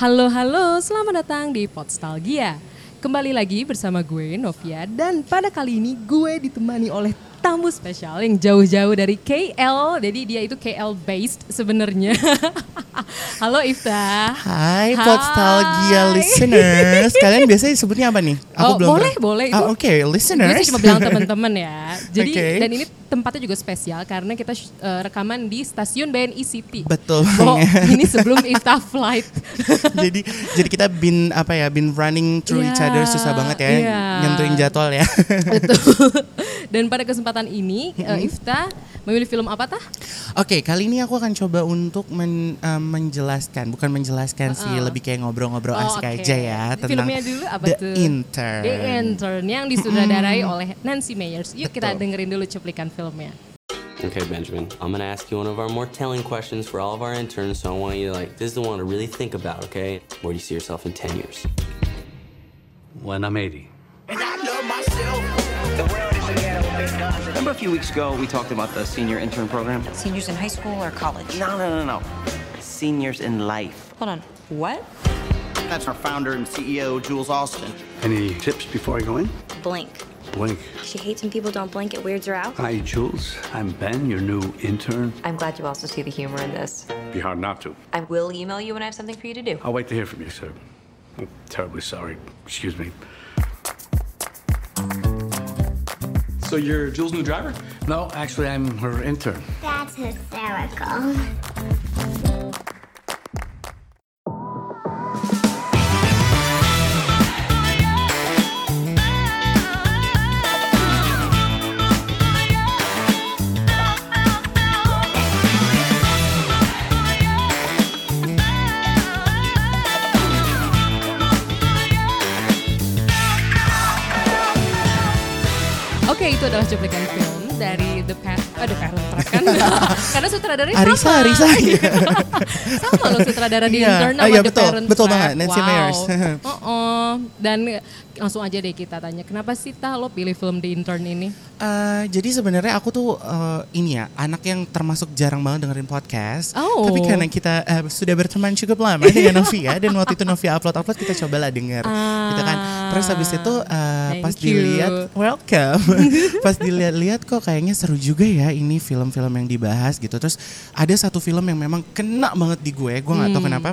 Halo halo, selamat datang di Podstalgia. Kembali lagi bersama gue Novia dan pada kali ini gue ditemani oleh tamu spesial yang jauh-jauh dari KL. Jadi dia itu KL based sebenarnya. halo Ifta. Hai, Hai. Podstalgia listeners. Kalian biasanya sebutnya apa nih? Oh, boleh, boleh. Ah, Oke, listeners. Gue cuma bilang teman-teman ya. Jadi Oke. dan ini tempatnya juga spesial karena kita eh, rekaman di stasiun BNI City. Betul Oh, ini sebelum Ifta flight. jadi jadi kita been apa ya, been running through each Iya, other susah banget ya, iya. nyentuhin jadwal ya. Betul. Dan pada kesempatan ini Mm-hmm. eh, Ifta memilih film apa tah? Oke, kali ini aku akan coba untuk men- eh, menjelaskan, bukan menjelaskan sih, lebih kayak ngobrol-ngobrol Oh, asik oke. aja ya tentang Filmnya dulu apa The tuh? Intern. The Intern yang disutradarai oleh Nancy Meyers. Yuk kita Betul. dengerin dulu cuplikan filmnya. Okay, Benjamin, I'm gonna ask you one of our more telling questions for all of our interns, so I want you to like, this is the one to really think about, okay? Where do you see yourself in 10 years? when I'm 80. Remember a few weeks ago we talked about the senior intern program? Seniors in high school or college? No, no, no, no. Seniors in life. Hold on. What? That's our founder and CEO, Jules Austin. Any tips before I go in? Blink. Blink. She hates when people don't blink. It weirds her out. Hi, Jules. I'm Ben, your new intern. I'm glad you also see the humor in this. Be hard not to. I will email you when I have something for you to do. I'll wait to hear from you, sir. I'm terribly sorry. Excuse me. So you're Jules' new driver? No, actually, I'm her intern. That's hysterical. Cuplikan film dari The Parent, oh, The Parent Trap kan? Karena sutradaranya Arisa, sama. Arisa, iya. sama loh sutradara di Iya. Intern Ah, sama iya, The betul. Parent Betul Trap. banget, Nancy wow. Meyers. Oh, Dan langsung aja deh kita tanya, kenapa sih Tah lo pilih film The Intern ini? Eh, jadi sebenarnya aku tuh eh, ini ya anak yang termasuk jarang banget dengerin podcast. Oh. Tapi karena kita eh, sudah berteman cukup lama dengan Novia dan waktu itu Novia upload upload kita cobalah denger, gitu kan. Terus habis itu Thank pas you. dilihat, welcome. pas dilihat-lihat kok kayaknya seru juga ya ini film-film yang dibahas gitu. Terus ada satu film yang memang kena banget di gue, gue nggak Hmm. tahu kenapa.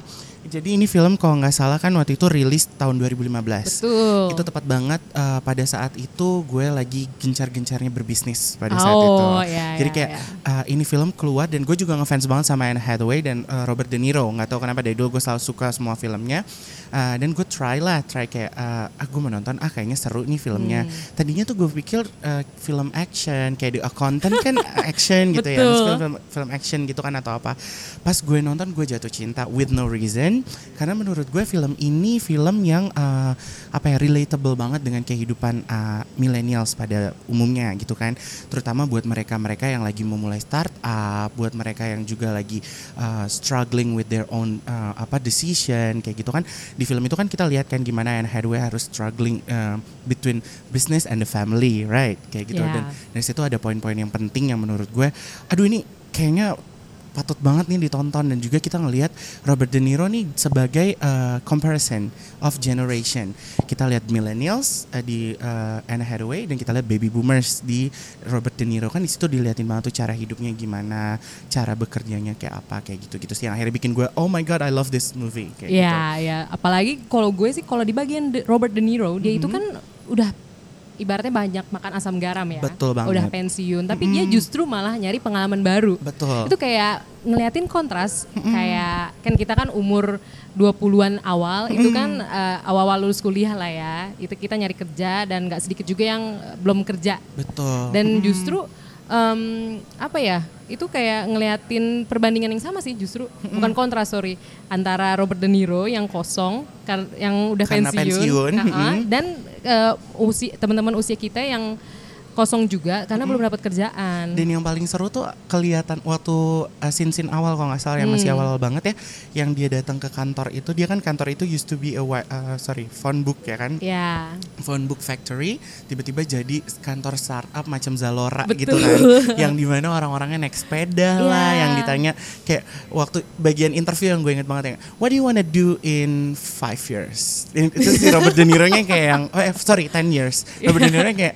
Jadi ini film kalau nggak salah kan waktu itu rilis tahun 2015. Betul. Itu tepat banget eh, pada saat itu gue lagi gencar-gencarnya berbisnis pada saat Oh, itu. ya, Jadi ya, kayak ya. eh, ini film keluar dan gue juga ngefans banget sama Anne Hathaway dan eh, Robert De Niro. Nggak tahu kenapa dari dulu gue selalu suka semua filmnya. Eh, dan gue try lah, try kayak eh, ah gue mau nonton ah kayaknya seru nih filmnya. Hmm. Tadinya tuh gue pikir eh, film action kayak The Accountant kan action gitu ya. Terus film, film action gitu kan atau apa. Pas gue nonton gue jatuh cinta with no reason karena menurut gue film ini film yang eh, apa ya relatable banget dengan kehidupan eh, millennials pada umumnya gitu kan. Terutama buat mereka-mereka yang lagi memulai startup, buat mereka yang juga lagi eh, struggling with their own eh, apa decision kayak gitu kan. Di film itu kan kita lihat kan gimana Anne Hathaway harus struggling eh, between business and the family, right? Kayak gitu Yeah. dan dari situ ada poin-poin yang penting yang menurut gue aduh ini kayaknya patut banget nih ditonton dan juga kita ngelihat Robert De Niro nih sebagai uh, comparison of generation. Kita lihat millennials uh, di uh, Anne Hathaway dan kita lihat baby boomers di Robert De Niro kan di situ dilihatin banget tuh cara hidupnya gimana, cara bekerjanya kayak apa kayak gitu-gitu sih yang akhirnya bikin gue oh my god I love this movie kayak gitu. Ya, ya. Apalagi kalau gue sih kalau di bagian Robert De Niro, dia itu kan udah ibaratnya banyak makan asam garam ya. Betul banget. Udah pensiun, tapi dia justru malah nyari pengalaman baru. Betul. Itu kayak ngeliatin kontras kayak kan kita kan umur 20-an awal itu kan eh, awal-awal lulus kuliah lah ya. Itu kita nyari kerja dan nggak sedikit juga yang eh, belum kerja. Betul. Dan justru em, apa ya? Itu kayak ngeliatin perbandingan yang sama sih justru. Bukan kontras sorry. Antara Robert De Niro yang kosong yang udah Karena pensiun, pensiun, Ha-ha, mm-mm. dan eh, usi teman-teman usia kita yang kosong juga karena belum dapat kerjaan. Dan yang paling seru tuh kelihatan waktu uh, scene-scene awal kalau nggak salah yang masih Hmm. awal-awal banget ya, yang dia datang ke kantor itu dia kan kantor itu used to be a uh, sorry phone book ya kan, Ya. phone book factory, tiba-tiba jadi kantor startup macam Zalora Betul. gitu kan, yang di mana orang-orangnya naik sepeda lah, Iya. yang ditanya kayak waktu bagian interview yang gue inget banget ya, what do you wanna do in five years? Itu si Robert De Niro-nya kayak yang, oh eh, sorry 10 years, Robert De Niro-nya kayak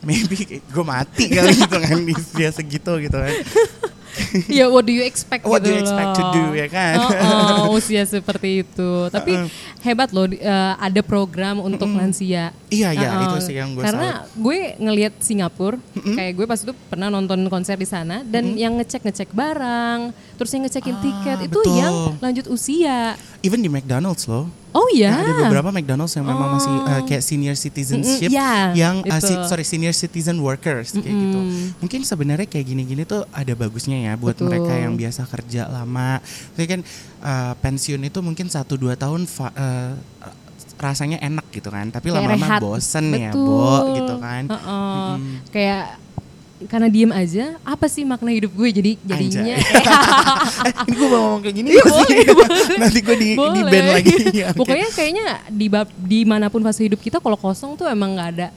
maybe gue mati kali gitu kan dia segitu gitu kan ya what do you expect What do gitu you expect to loh. do, ya kan? Oh, usia seperti itu. Tapi hebat loh di- eh, ada program untuk lansia. Iya, iya, Uh-uh. itu sih yang gue Karena gue ngelihat Singapura, kayak gue pas itu pernah nonton konser di sana dan yang ngecek-ngecek barang, terus yang ngecekin tiket itu Ah, betul. yang lanjut usia. even di McDonald's loh Oh iya. ada beberapa McDonald's yang memang masih uh, kayak senior citizenship Mm-mm, ya, yang uh, si- sorry senior citizen workers kayak gitu. Mungkin sebenarnya kayak gini-gini tuh ada bagusnya ya buat Betul. mereka yang biasa kerja lama. Tapi kan uh, pensiun itu mungkin satu dua tahun fa- uh, rasanya enak gitu kan. Tapi lama-lama bosen ya Betul. bo gitu kan. Uh-uh. Kayak karena diem aja, apa sih makna hidup gue jadi jadinya eh, ini gue mau ngomong kayak gini Iya, sih? boleh, boleh. nanti gue di, di Boleh. band lagi Ya. Pokoknya kayaknya di bab- di mana pun fase hidup kita kalau kosong tuh emang nggak ada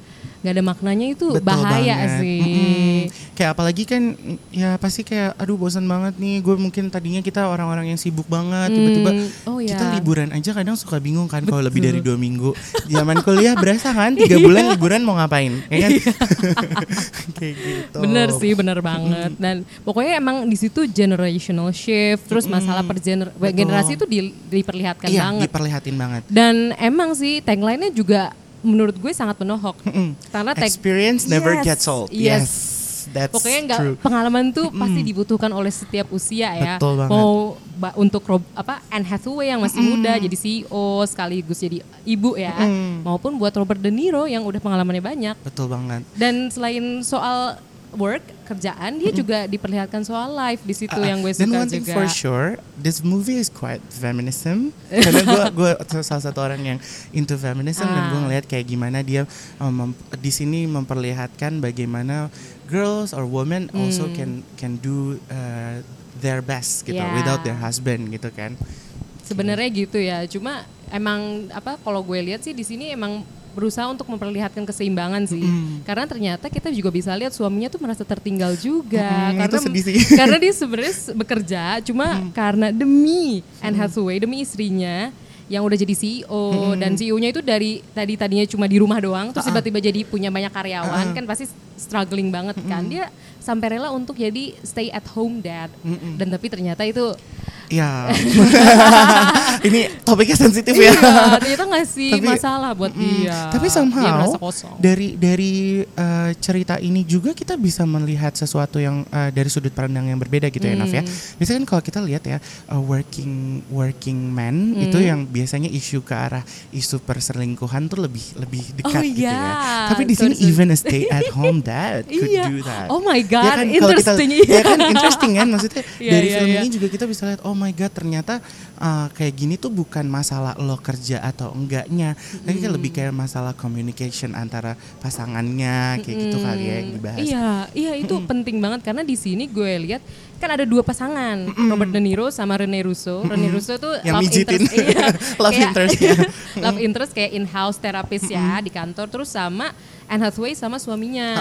nggak ada maknanya itu Betul bahaya banget. sih. Mm-mm. Kayak apalagi kan ya pasti kayak aduh bosan banget nih. Gue mungkin tadinya kita orang-orang yang sibuk banget tiba-tiba Hmm, oh ya. kita liburan aja kadang suka bingung kan kalau lebih dari dua minggu. Zaman kuliah berasa kan tiga bulan liburan mau ngapain? Ya kan? kayak gitu. Bener sih, bener banget. Dan pokoknya emang di situ generational shift, terus masalah per gener- generasi itu di- diperlihatkan Iya, banget. diperlihatin banget. Dan emang sih tagline-nya juga menurut gue sangat menohok. Karena tag Experience never Yes, gets old. Yes. Yes. That's Pokoknya nggak true. pengalaman tuh pasti dibutuhkan oleh setiap usia ya. Betul banget. Mau ba- untuk Rob, apa Anne Hathaway yang masih muda jadi CEO sekaligus jadi ibu ya, maupun buat Robert De Niro yang udah pengalamannya banyak. Betul banget. Dan selain soal work kerjaan, dia juga diperlihatkan soal life di situ Uh, yang gue Dan suka one thing juga. for sure, this movie is quite feminism. Karena gue gue salah satu orang yang into feminism dan gue Ah. ngelihat kayak gimana dia um, di sini memperlihatkan bagaimana girls or women also can can do uh, their best gitu Hmm. Yeah. without their husband gitu kan. Sebenarnya gitu ya. Cuma emang apa kalau gue lihat sih di sini emang berusaha untuk memperlihatkan keseimbangan sih. Karena ternyata kita juga bisa lihat suaminya tuh merasa tertinggal juga. Mm, karena itu sedih sih. karena dia sebenarnya bekerja cuma karena demi Anne Hathaway, demi istrinya yang udah jadi CEO dan CEO-nya itu dari tadi tadinya cuma di rumah doang terus tiba-tiba jadi punya banyak karyawan kan pasti struggling banget kan. Dia sampai rela untuk jadi stay at home dad. Dan tapi ternyata itu Ya, ini topiknya sensitif ya. Iya, ternyata ngasih Tapi- masalah buat dia. Tapi dia somehow kosong. dari dari uh, cerita ini juga kita bisa melihat sesuatu yang uh, dari sudut pandang yang berbeda gitu ya, Naf ya. Hmm. Biasanya kan kalau kita lihat ya uh, working working man Hmm. itu yang biasanya isu ke arah isu perselingkuhan tuh lebih lebih dekat Oh, gitu ya. iya. Tapi di sini even a stay at home dad could Iya. do that. Oh my God, Ya kan, kalau kita- interesting. ya kan interesting kan maksudnya Iya, dari iya, film iya. ini juga kita bisa lihat oh my god ternyata uh, kayak gini tuh bukan masalah lo kerja atau enggaknya tapi kan lebih kayak masalah communication antara pasangannya kayak gitu kali ya yang dibahas Iya, iya itu penting banget karena di sini gue lihat kan ada dua pasangan Robert De Niro sama Rene Russo. Rene Russo tuh Yang love mijitin. interest, iya, Love kayak- interest-nya. love interest kayak in-house terapis ya di kantor terus sama Anne Hathaway sama suaminya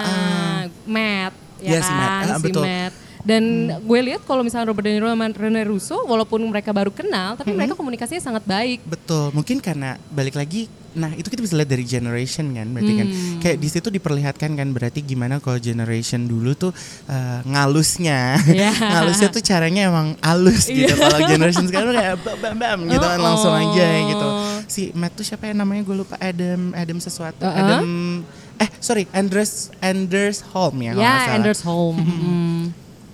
Matt ya Iya, si kan Matt. Ah, si betul. Matt. Dan gue lihat kalau misalnya Robert De Niro sama Rene Russo walaupun mereka baru kenal tapi mereka komunikasinya sangat baik. betul mungkin karena balik lagi nah itu kita bisa lihat dari generation kan berarti kan Hmm. kayak di situ diperlihatkan kan berarti gimana kalau generation dulu tuh uh, ngalusnya Iya. ngalusnya tuh caranya emang halus gitu kalau generation sekarang kayak bam bam bam gitu kan langsung aja gitu si Matt tuh siapa ya namanya gue lupa Adam Adam sesuatu Uh-uh. Adam eh sorry Anders Anders Holm ya kalau Ya, salah. Anders Holm. Mm.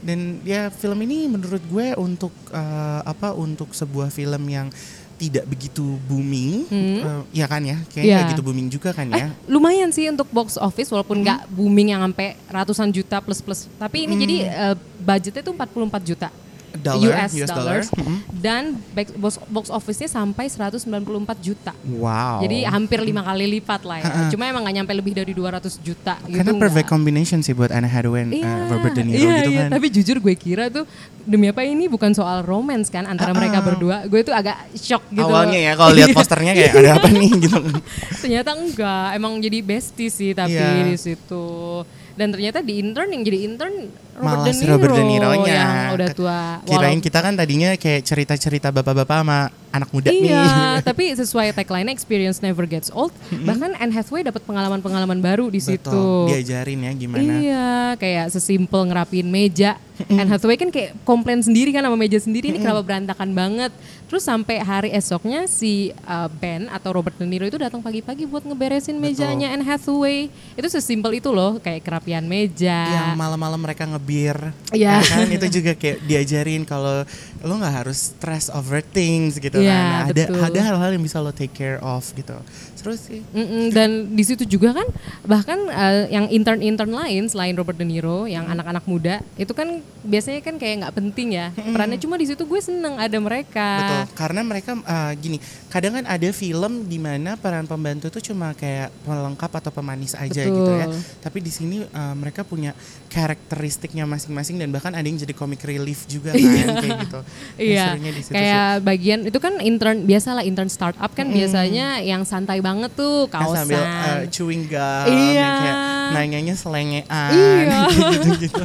Dan ya film ini menurut gue untuk uh, apa untuk sebuah film yang tidak begitu booming uh, ya kan ya? Kayaknya nggak gitu booming juga kan ya? Lumayan sih untuk box office walaupun nggak booming yang sampai ratusan juta plus plus. Tapi ini jadi eh, budgetnya tuh 44 juta. Dollar, US, US dollar. dollars Mhm. dan back- box, box office-nya sampai 194 juta. Wow. Jadi hampir lima kali lipat lah ya. Ha-ha. Cuma emang nggak nyampe lebih dari 200 juta gitu. Karena perfect nggak. combination sih buat Anne Hathaway and Iya, uh, Robert De Niro iya, gitu iya. kan. Tapi jujur gue kira tuh demi apa ini bukan soal romance kan antara Ah, mereka berdua. Gue tuh agak shock gitu. Awalnya ya kalau lihat posternya kayak ada apa nih gitu. ternyata enggak, emang jadi bestie sih tapi Iya. di situ. Dan ternyata di intern yang jadi intern Robert De si Niro, Robert De Niro-nya. yang udah tua. Kirain kita kan tadinya kayak cerita-cerita bapak-bapak sama anak muda nih. Iya, tapi sesuai tagline experience never gets old. Bahkan Anne Hathaway dapat pengalaman-pengalaman baru di situ. Betul, diajarin ya gimana. Iya, kayak sesimpel ngerapiin meja. Anne Hathaway kan kayak komplain sendiri kan sama meja sendiri ini kenapa berantakan banget. Terus sampai hari esoknya si uh, Ben atau Robert De Niro itu datang pagi-pagi buat ngeberesin mejanya Anne Hathaway. Itu sesimpel itu loh, kayak kerapian meja. Yang malam-malam mereka ngebir, Iya. ya kan itu juga kayak diajarin kalau lo nggak harus stress over things gitu Iya, kan. Ada betul. ada hal-hal yang bisa lo take care of gitu. Seru sih. Mm-mm, dan di situ juga kan bahkan uh, yang intern-intern lain selain Robert De Niro yang anak-anak muda itu kan biasanya kan kayak nggak penting ya perannya cuma di situ gue seneng ada mereka Betul, karena mereka uh, gini, kadang kan ada film di mana peran pembantu tuh cuma kayak pelengkap atau pemanis aja Betul. gitu ya. Tapi di sini uh, mereka punya karakteristiknya masing-masing dan bahkan ada yang jadi comic relief juga kan kayak gitu. Iya, serunya di situ kayak bagian itu kan intern biasalah intern startup kan biasanya yang santai banget tuh sih. Nah, kaosan. sambil uh, chewing gum, Iya. kayak nanyanya selengean, Iya. gitu-gitu.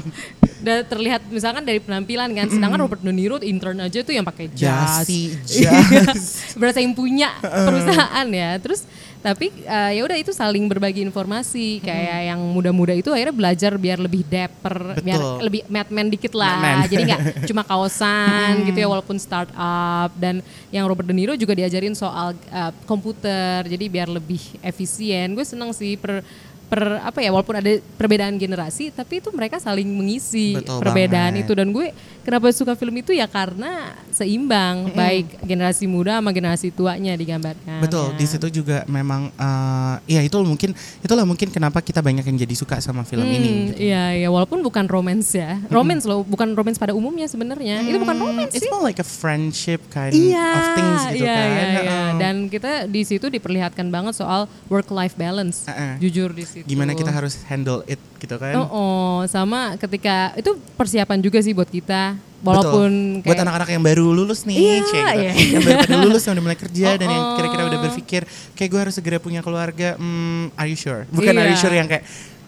Dan terlihat misalkan dari penampilan kan, sedangkan Robert De Niro intern aja tuh yang pakai jas, Jasi, jas. berasa yang punya perusahaan ya. Terus tapi eh, ya udah itu saling berbagi informasi kayak yang muda-muda itu akhirnya belajar biar lebih dapper, biar Betul. lebih madman dikit lah. Madman. Jadi nggak cuma kaosan gitu ya walaupun startup dan yang Robert De Niro juga diajarin soal eh, komputer. Jadi biar lebih efisien. Gue seneng sih per per apa ya walaupun ada perbedaan generasi tapi itu mereka saling mengisi Betul perbedaan banget. itu dan gue kenapa suka film itu ya karena seimbang baik generasi muda sama generasi tuanya digambarkan Betul, ya. di situ juga memang uh, ya itu mungkin itulah mungkin kenapa kita banyak yang jadi suka sama film Hmm, ini. gitu. Iya, iya, walaupun bukan romance ya. Romance loh, bukan romance pada umumnya sebenarnya. Itu bukan romance It's sih. more like a friendship kind Iya, of things gitu iya, kan. iya, iya. Heeh. Dan kita di situ diperlihatkan banget soal work life balance. Heeh. Jujur di situ. Gimana kita harus handle it gitu kan. Oh, oh, sama ketika itu persiapan juga sih buat kita. Walaupun Betul. buat kayak- anak-anak yang baru lulus nih, Iya, cek gitu. iya. yang baru pada lulus yang udah mulai kerja dan yang Oh, kira-kira udah oh. berpikir kayak gue harus segera punya keluarga. Hmm, are you sure? Bukan are you Iya. sure yang kayak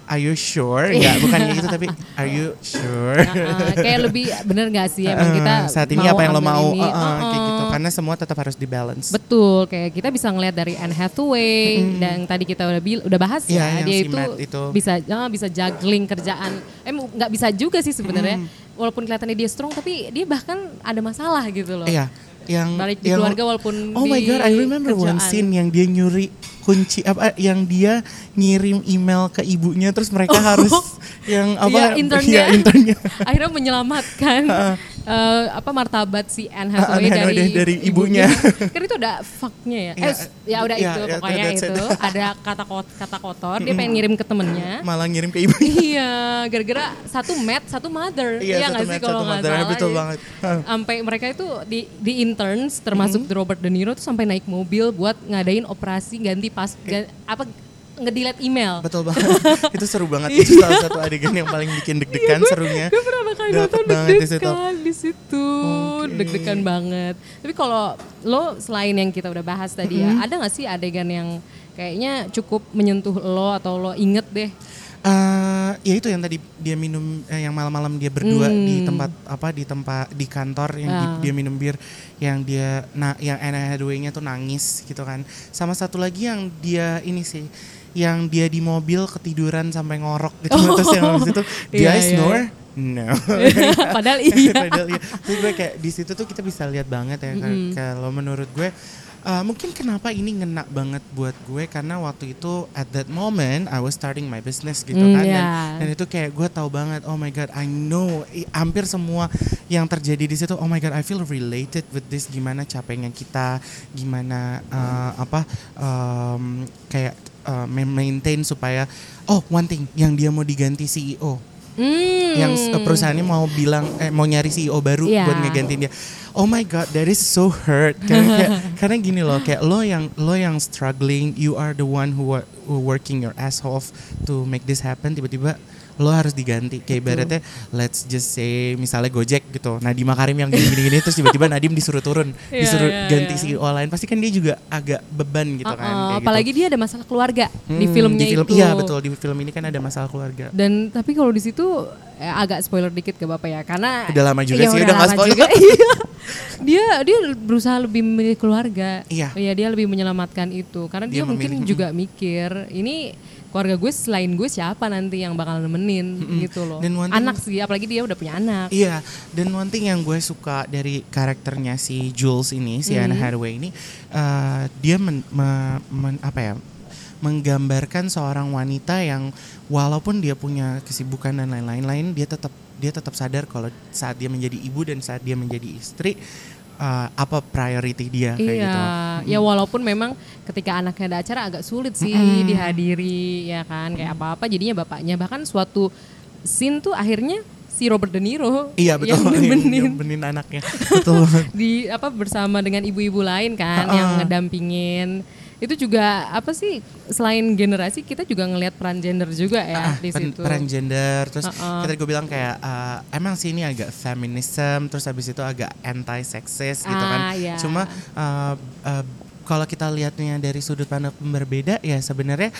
are you sure? Enggak, bukan gitu tapi are you sure? Nah, kayak lebih bener gak sih emang Eh, kita saat ini apa yang lo mau ini. Eh, eh, kayak gitu karena semua tetap harus di balance. Betul, kayak kita bisa ngelihat dari Anne Hathaway dan tadi kita udah bil udah bahas Iya, ya, yang dia si itu, itu. bisa ah, bisa juggling kerjaan. Eh nggak bisa juga sih sebenarnya. Walaupun kelihatannya dia strong tapi dia bahkan ada masalah gitu loh. Iya, yang Balik di yang- keluarga walaupun Oh my god, I remember one kerjaan. scene yang dia nyuri kunci apa yang dia ngirim email ke ibunya terus mereka harus yang apa Iya, internnya. Iya, internnya. akhirnya menyelamatkan eh, apa martabat si Anne Hathaway Anne Hathaway dari dari ibunya. kan itu udah fucknya ya. Iya, Eh, ya udah iya, itu iya, pokoknya itu ada kata kot- kata kotor dia pengen ngirim ke temennya. malah ngirim ke ibunya. iya, gara-gara satu mat, satu mother. Iya, satu nggak sih kalau satu nggak salah. Betul ya. banget. Sampai mereka itu di di interns termasuk Robert De Niro tuh sampai naik mobil buat ngadain operasi ganti pas ga- apa ngedelete email. Betul banget. itu seru banget. Itu salah satu adegan yang paling bikin deg-degan serunya. Gue pernah kali nonton banget di situ. deg-degan di situ, deg-degan banget. Tapi kalau lo selain yang kita udah bahas tadi ya, ada nggak sih adegan yang kayaknya cukup menyentuh lo atau lo inget deh? Eh, ya itu yang tadi dia minum eh, yang malam-malam dia berdua Hmm. di tempat apa di tempat di kantor yang di- Ah. dia minum bir yang dia nah yang Anne Hathaway-nya tuh nangis gitu kan. Sama satu lagi yang dia ini sih yang dia di mobil ketiduran sampai ngorok gitu terus yang habis itu dia Iya, iya, snore No. Padahal iya. Padahal iya. Terus gue kayak di situ tuh kita bisa lihat banget ya kan. kalau menurut gue uh, mungkin kenapa ini ngena banget buat gue karena waktu itu at that moment I was starting my business gitu Mm, kan dan, ya. dan itu kayak gue tahu banget oh my god I know i- hampir semua yang terjadi di situ oh my god I feel related with this gimana capeknya kita gimana uh, apa um, kayak uh, maintain supaya oh one thing yang dia mau diganti CEO Hmm. yang uh, perusahaannya mau bilang eh, mau nyari CEO baru Iya. buat ngegantiin dia. Oh my god, that is so hurt. Karena, kayak- karena gini loh, kayak lo yang lo yang struggling, you are the one who, are, who working your ass off to make this happen. Tiba-tiba lo harus diganti. Kayak ibaratnya, let's just say misalnya Gojek gitu. Nadiem Makarim yang gini-gini terus tiba-tiba Nadiem disuruh turun, Iya, disuruh iya, ganti iya. CEO lain. Pasti kan dia juga agak beban gitu kan. Uh-uh, kayak gitu. apalagi dia ada masalah keluarga di Hmm, filmnya film, itu. Iya betul di film ini kan ada masalah keluarga. Dan tapi kalau di situ eh, agak spoiler dikit ke bapak ya karena Udah lama juga Iya, sih, udah lama spoiler. juga. Iya. dia dia berusaha lebih memilih keluarga. Iya. dia lebih menyelamatkan itu karena dia, Dia mungkin memilih, juga mikir ini keluarga gue selain gue siapa nanti yang bakal nemenin gitu loh. Dan one thing- anak sih apalagi dia udah punya anak. Iya, dan one thing yang gue suka dari karakternya si Jules ini, si Anne Mhm. Hathaway ini, eh, dia men, me- men- apa ya, menggambarkan seorang wanita yang walaupun dia punya kesibukan dan lain-lain, lain dia tetap dia tetap sadar kalau saat dia menjadi ibu dan saat dia menjadi istri eh, apa priority dia kayak iya, gitu. ya walaupun memang ketika anaknya ada acara agak sulit sih Mm-mm. dihadiri ya kan kayak apa-apa jadinya bapaknya bahkan suatu scene tuh akhirnya si Robert De Niro Iya betul, yang yang nemenin nemenin anaknya, betul. di apa bersama dengan ibu-ibu lain kan Ha-ha. yang ngedampingin itu juga apa sih selain generasi kita juga ngelihat peran gender juga ya Ah, di pen- situ peran gender terus Uh-uh. kita gue bilang kayak uh, emang sih ini agak feminism terus habis itu agak anti sexist gitu Ah, kan iya. cuma uh, uh, kalau kita lihatnya dari sudut pandang berbeda ya sebenarnya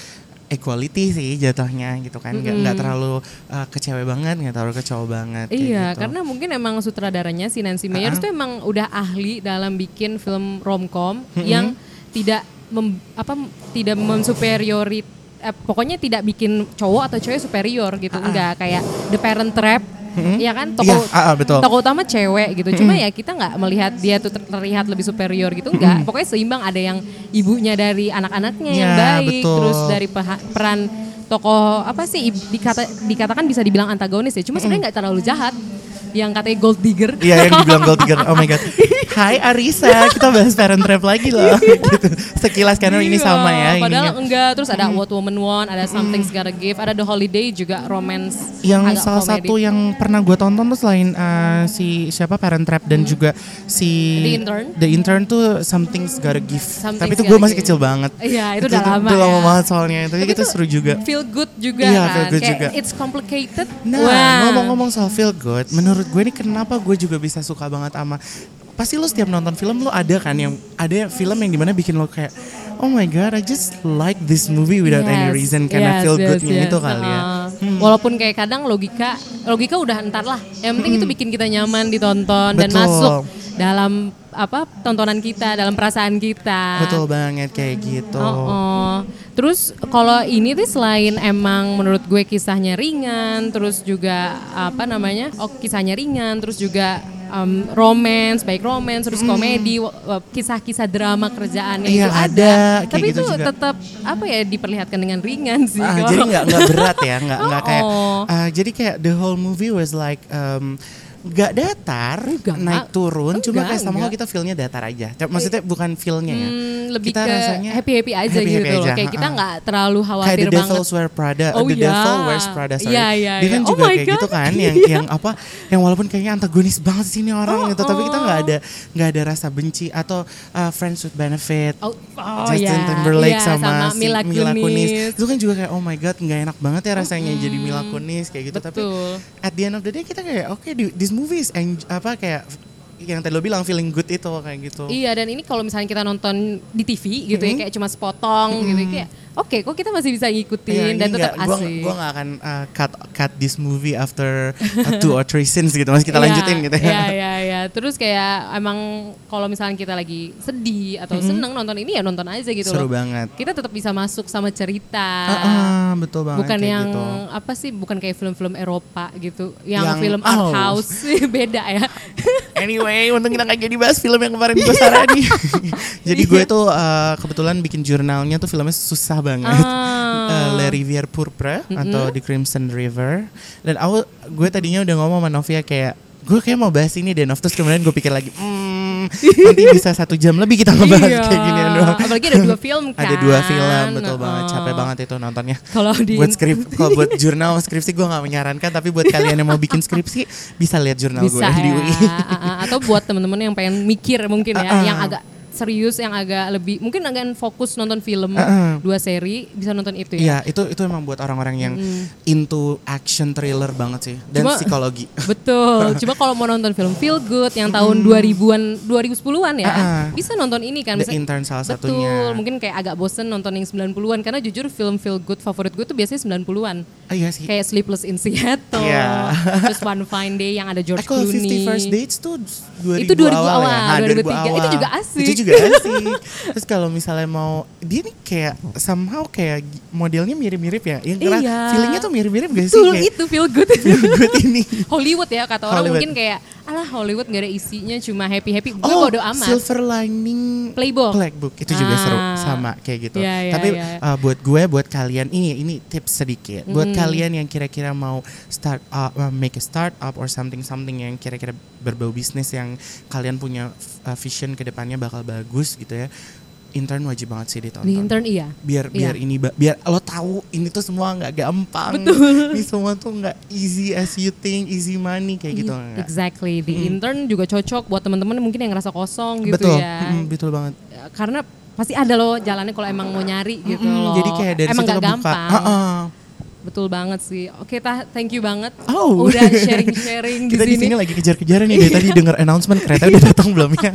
equality sih jatuhnya gitu kan nggak nggak Mm-mm. terlalu uh, ke cewek banget nggak terlalu ke cowok banget kayak Iya, gitu. karena mungkin emang sutradaranya si Nancy Meyers Uh-uh. tuh emang udah ahli dalam bikin film romcom Mm-mm. yang tidak mem, apa tidak mensuperiori eh, pokoknya tidak bikin cowok atau cewek superior gitu. Uh-uh. Enggak kayak The Parent Trap Mm-mm. ya kan tokoh ah, ah, betul. tokoh utama cewek gitu. Cuma ya kita nggak melihat dia tuh ter- terlihat lebih superior gitu enggak. Pokoknya seimbang ada yang ibunya dari anak-anaknya yang Ya, baik, betul. terus dari peha- peran tokoh apa sih dikata dikatakan bisa dibilang antagonis ya. Cuma sebenarnya nggak terlalu jahat. Yang katanya gold digger. Iya yang dibilang gold digger. Oh my god. Hai Arisa, kita bahas Parent Trap lagi loh. gitu. Sekilas karena ini Iya, sama ya Padahal ininya. enggak. Terus ada What Woman Want, ada Something's Gotta Give, ada The Holiday juga romance. yang salah komedi. satu yang pernah gue tonton tuh selain uh, si siapa Parent Trap dan juga si The Intern. The Intern tuh Something's Gotta Give. Something's Tapi itu gue masih Give. kecil banget. Iya, itu udah lama Itu lama ya. banget soalnya itu. Tapi itu itu seru juga. Feel good juga Iya, kan. feel good Kayak juga. It's complicated. Nah, ngomong-ngomong soal feel good, menurut gue ini kenapa gue juga bisa suka banget sama pasti lo setiap nonton film lo ada kan yang ada film yang di mana bikin lo kayak oh my god I just like this movie without any Yes, reason karena yes, feel yes, goodnya yes. kali ya. Uh-uh. Walaupun kayak kadang logika, logika udah entar lah. Yang penting itu bikin kita nyaman ditonton dan Betul. masuk dalam apa tontonan kita, dalam perasaan kita. Betul banget kayak gitu. Oh, oh. Terus kalau ini tuh selain emang menurut gue kisahnya ringan, terus juga apa namanya? Oh, kisahnya ringan, terus juga um, romance, baik romance, terus komedi, wa- wa- kisah-kisah drama kerjaannya Hmm. Iya, itu ada, ada. kayak Tapi gitu itu juga. tetap apa ya diperlihatkan dengan ringan sih. Kalau- jadi nggak nggak berat ya, nggak nggak kayak. Oh. ah, jadi kayak the whole movie was like um, nggak datar, Enggak. naik turun, cuma Enggak, kayak sama enggak. kita feelnya datar aja. Maksudnya bukan feelnya ya. Hmm, lebih kita ke rasanya happy happy aja happy-happy gitu loh. aja, Kayak kita nggak terlalu kayak khawatir The banget. Devil's Wear Prada, Oh, The iya. Devil Wears Prada, sorry. Iya, iya, Dia kan iya. Oh juga my kayak gitu God. kan, yang Iya. yang apa, yang walaupun kayaknya antagonis banget sih ini orang Oh, gitu, tapi kita nggak oh. ada nggak ada rasa benci atau uh, Friends with Benefit. Oh, oh Justin ya. Timberlake Iya, sama, si Mila Kunis. Itu kan juga kayak oh my god nggak enak banget ya rasanya jadi Mila Kunis kayak gitu. Tapi at the end of the day kita kayak oke di- movie is eng- apa kayak yang tadi lo bilang feeling good itu kayak gitu. Iya dan ini kalau misalnya kita nonton di TV gitu ya Mhm. kayak cuma sepotong gitu kayak oke kok kita masih bisa ngikutin ini dan tetap asik. gua nggak akan uh, cut cut this movie after uh, two or three scenes gitu. Masih kita Iya, lanjutin gitu ya. Iya iya iya. Terus kayak emang kalau misalnya kita lagi sedih atau Mhm. seneng nonton ini ya nonton aja gitu Seru loh. banget. Kita tetap bisa masuk sama cerita. Ah, ah, betul banget Bukan kayak yang gitu. apa sih? Bukan kayak film-film Eropa gitu. Yang, Yang- film art oh. house beda ya. Anyway, untung kita nggak jadi bahas film yang kemarin gue sarani. jadi gue tuh uh, kebetulan bikin jurnalnya tuh filmnya susah banget. Ah. Uh, Le Rivière Pourpre atau The Crimson River. Dan aku gue tadinya udah ngomong sama Novia kayak gue kayak mau bahas ini deh Nov terus kemudian gue pikir lagi hmm nanti bisa satu jam lebih kita ngebahas Iya. kayak gini doang. Apalagi ada dua film kan. Ada dua film, betul banget. Heeh. Capek banget itu nontonnya. Kalau di buat skrip, kalau buat jurnal skripsi gue nggak menyarankan, tapi buat kalian yang mau bikin skripsi bisa lihat jurnal gue bisa di ya. UI. Atau buat teman-teman yang pengen mikir mungkin ya, Ah, ah. yang agak serius, yang agak lebih mungkin agak fokus nonton film ah. dua seri bisa nonton itu ya. Iya, itu itu emang buat orang-orang yang into action thriller banget sih dan Cuma- psikologi. Betul. Cuma kalau mau nonton film feel good yang tahun 2000-an 2010-an ya, ah. bisa nonton ini kan. The Bisa- Intern salah Betul. satunya. Mungkin kayak agak bosen nonton yang 90-an karena jujur film feel good favorit gue tuh biasanya 90-an. Ah, iya sih. Kayak Sleepless in Seattle. Iya. Terus One Fine Day yang ada George Clooney. 50 First Dates tuh 2000 Itu 2000 awal, awal, ya. Nah, 2003. Itu juga asik. Itu juga asik. Terus kalau misalnya mau dia nih kayak somehow kayak modelnya mirip-mirip ya. Yang kira Iya. feelingnya tuh mirip-mirip gak sih? Kayak itu feel good. feel good ini. Hollywood ya kata orang Hollywood. mungkin kayak alah Hollywood gak ada isinya cuma happy happy. Gue Oh, bodo amat. Silver Lining Playbook. Playbook itu juga Ah. seru sama kayak gitu. Iya, iya, Tapi iya. uh, buat gue, buat kalian ini ini tips sedikit. Buat Mm. kalian yang kira-kira mau start up, uh, make a startup or something something yang kira-kira berbau bisnis yang kalian punya uh, vision ke depannya bakal bagus gitu ya. Intern wajib banget sih ditonton. Di intern iya. biar Iya. biar ini biar lo tahu ini tuh semua nggak gampang. Betul. Ini semua tuh nggak easy as you think, easy money kayak gitu. nggak. Exactly. Di Mm. intern juga cocok buat teman-teman mungkin yang ngerasa kosong gitu betul, ya. mm, betul banget. Ya, Karena pasti ada loh jalannya kalau emang mau nyari gitu Mm, loh. Jadi kayak dari emang situ gak gampang. Heeh. Betul banget sih. Oke, tah, thank you banget. Oh. Udah sharing-sharing di Kita di sini. sini lagi kejar-kejaran nih dari tadi dengar announcement kereta udah datang belum ya?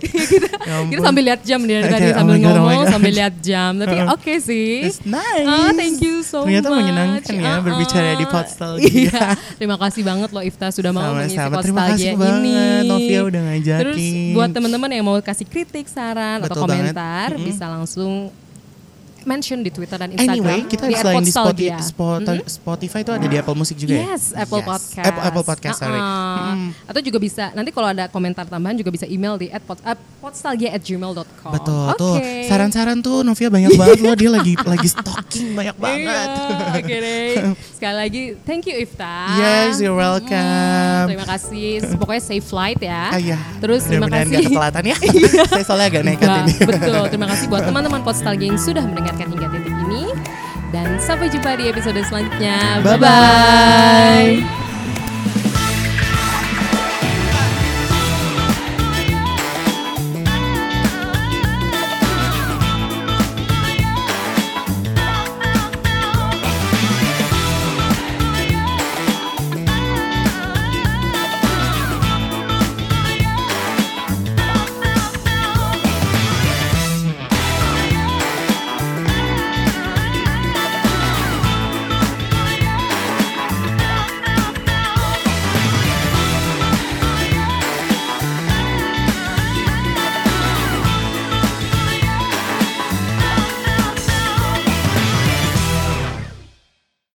kita, Ya kita sambil lihat jam dari Oke, tadi oh sambil God, oh my ngomong God. sambil lihat jam. Tapi oke sih. It's nice. Ah, thank you so Ternyata much. menyenangkan ya Ah, berbicara di ah. Podstalgia. Iya. Terima kasih banget loh Ifta sudah mau mengisi Sama-sama. Terima Podstalgia kasih banget, ini. Novia udah ngajakin. Terus buat teman-teman yang mau kasih kritik, saran atau Betul banget. komentar Mm-mm. bisa langsung mention di Twitter dan Instagram. Anyway, kita di selain di Spotify, @podstalgia. Spotify, Spotify itu ada di Apple Music juga ya? Yes, Apple Yes. Podcast. Apple, Apple Podcast, sorry. Uh-uh. Mm. Atau juga bisa nanti kalau ada komentar tambahan juga bisa email di at pod, uh. Betul Oke. tuh saran-saran tuh Novia banyak banget loh dia lagi lagi stalking banyak banget. Iya, oke deh. Sekali lagi, thank you Ifta. Yes, you're welcome. terima kasih. Pokoknya safe flight ya. Ah, iya. Terus terima Mudah-mudahan kasih. nggak ketelatan ya. Saya soalnya agak nekat ini. Betul. Terima kasih buat teman-teman Podstalgia yang sudah mendengarkan hingga titik ini. Dan sampai jumpa di episode selanjutnya. Bye-bye.